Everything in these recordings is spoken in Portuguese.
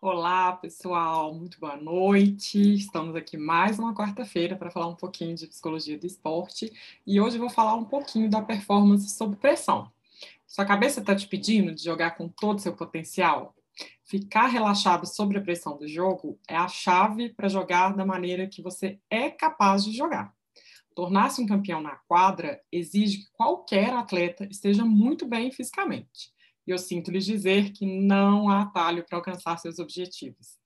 Olá, pessoal, muito boa noite. Estamos aqui mais uma quarta-feira para falar um pouquinho de psicologia do esporte e hoje vou falar um pouquinho da performance sob pressão. Sua cabeça está te pedindo de jogar com todo o seu potencial? Ficar relaxado sobre a pressão do jogo é a chave para jogar da maneira que você é capaz de jogar. Tornar-se um campeão na quadra exige que qualquer atleta esteja muito bem fisicamente e eu sinto lhes dizer que não há atalho para alcançar seus objetivos.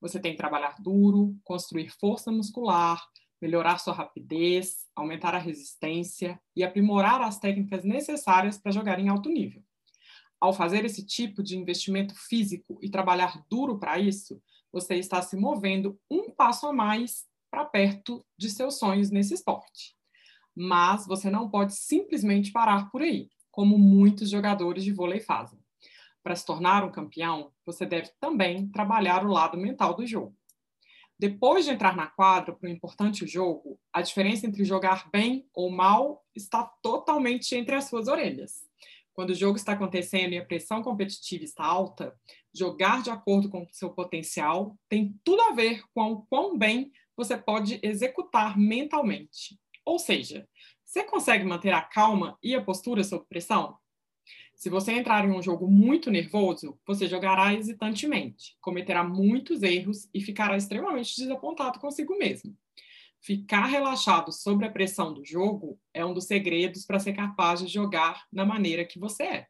Você tem que trabalhar duro, construir força muscular, melhorar sua rapidez, aumentar a resistência e aprimorar as técnicas necessárias para jogar em alto nível. Ao fazer esse tipo de investimento físico e trabalhar duro para isso, você está se movendo um passo a mais para perto de seus sonhos nesse esporte. Mas você não pode simplesmente parar por aí como muitos jogadores de vôlei fazem. Para se tornar um campeão, você deve também trabalhar o lado mental do jogo. Depois de entrar na quadra para um importante jogo, a diferença entre jogar bem ou mal está totalmente entre as suas orelhas. Quando o jogo está acontecendo e a pressão competitiva está alta, jogar de acordo com o seu potencial tem tudo a ver com o quão bem você pode executar mentalmente. Ou seja, você consegue manter a calma e a postura sob pressão? Se você entrar em um jogo muito nervoso, você jogará hesitantemente, cometerá muitos erros e ficará extremamente desapontado consigo mesmo. Ficar relaxado sobre a pressão do jogo é um dos segredos para ser capaz de jogar da maneira que você é.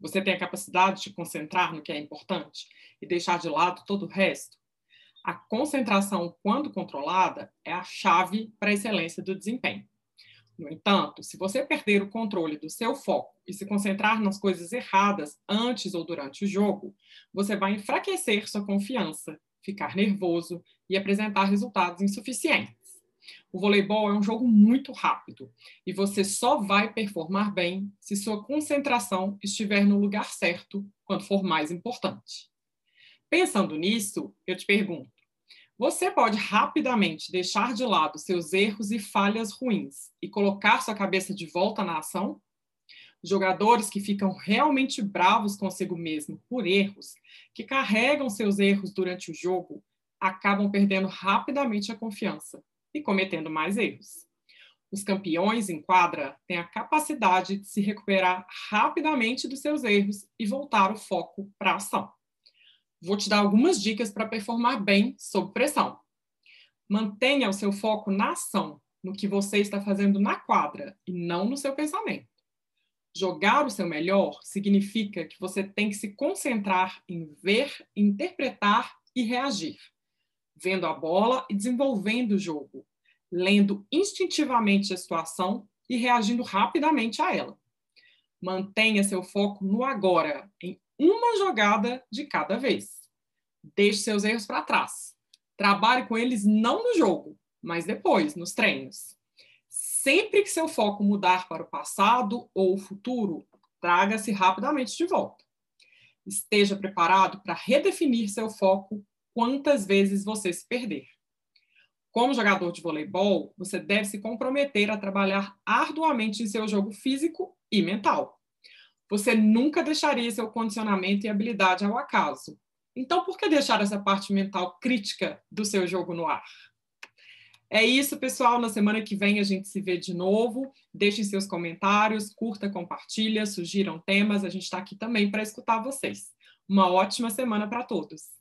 Você tem a capacidade de concentrar no que é importante e deixar de lado todo o resto? A concentração, quando controlada, é a chave para a excelência do desempenho. No entanto, se você perder o controle do seu foco e se concentrar nas coisas erradas antes ou durante o jogo, você vai enfraquecer sua confiança, ficar nervoso e apresentar resultados insuficientes. O voleibol é um jogo muito rápido e você só vai performar bem se sua concentração estiver no lugar certo quando for mais importante. Pensando nisso, eu te pergunto: você pode rapidamente deixar de lado seus erros e falhas ruins e colocar sua cabeça de volta na ação? Jogadores que ficam realmente bravos consigo mesmo por erros, que carregam seus erros durante o jogo, acabam perdendo rapidamente a confiança e cometendo mais erros. Os campeões em quadra têm a capacidade de se recuperar rapidamente dos seus erros e voltar o foco para a ação vou te dar algumas dicas para performar bem sob pressão. Mantenha o seu foco na ação, no que você está fazendo na quadra e não no seu pensamento. Jogar o seu melhor significa que você tem que se concentrar em ver, interpretar e reagir, vendo a bola e desenvolvendo o jogo, lendo instintivamente a situação e reagindo rapidamente a ela. Mantenha seu foco no agora, em uma jogada de cada vez. Deixe seus erros para trás. Trabalhe com eles não no jogo, mas depois, nos treinos. Sempre que seu foco mudar para o passado ou o futuro, traga-se rapidamente de volta. Esteja preparado para redefinir seu foco quantas vezes você se perder. Como jogador de voleibol, você deve se comprometer a trabalhar arduamente em seu jogo físico e mental. Você nunca deixaria seu condicionamento e habilidade ao acaso. Então, por que deixar essa parte mental crítica do seu jogo no ar? É isso, pessoal. Na semana que vem a gente se vê de novo. Deixem seus comentários, curta, compartilha, sugiram temas. A gente está aqui também para escutar vocês. Uma ótima semana para todos.